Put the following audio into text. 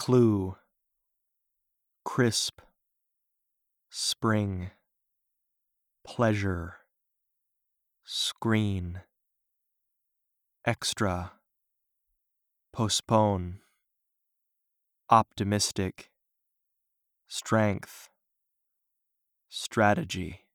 clue, crisp, spring, pleasure, screen, extra, postpone, optimistic, strength, strategy.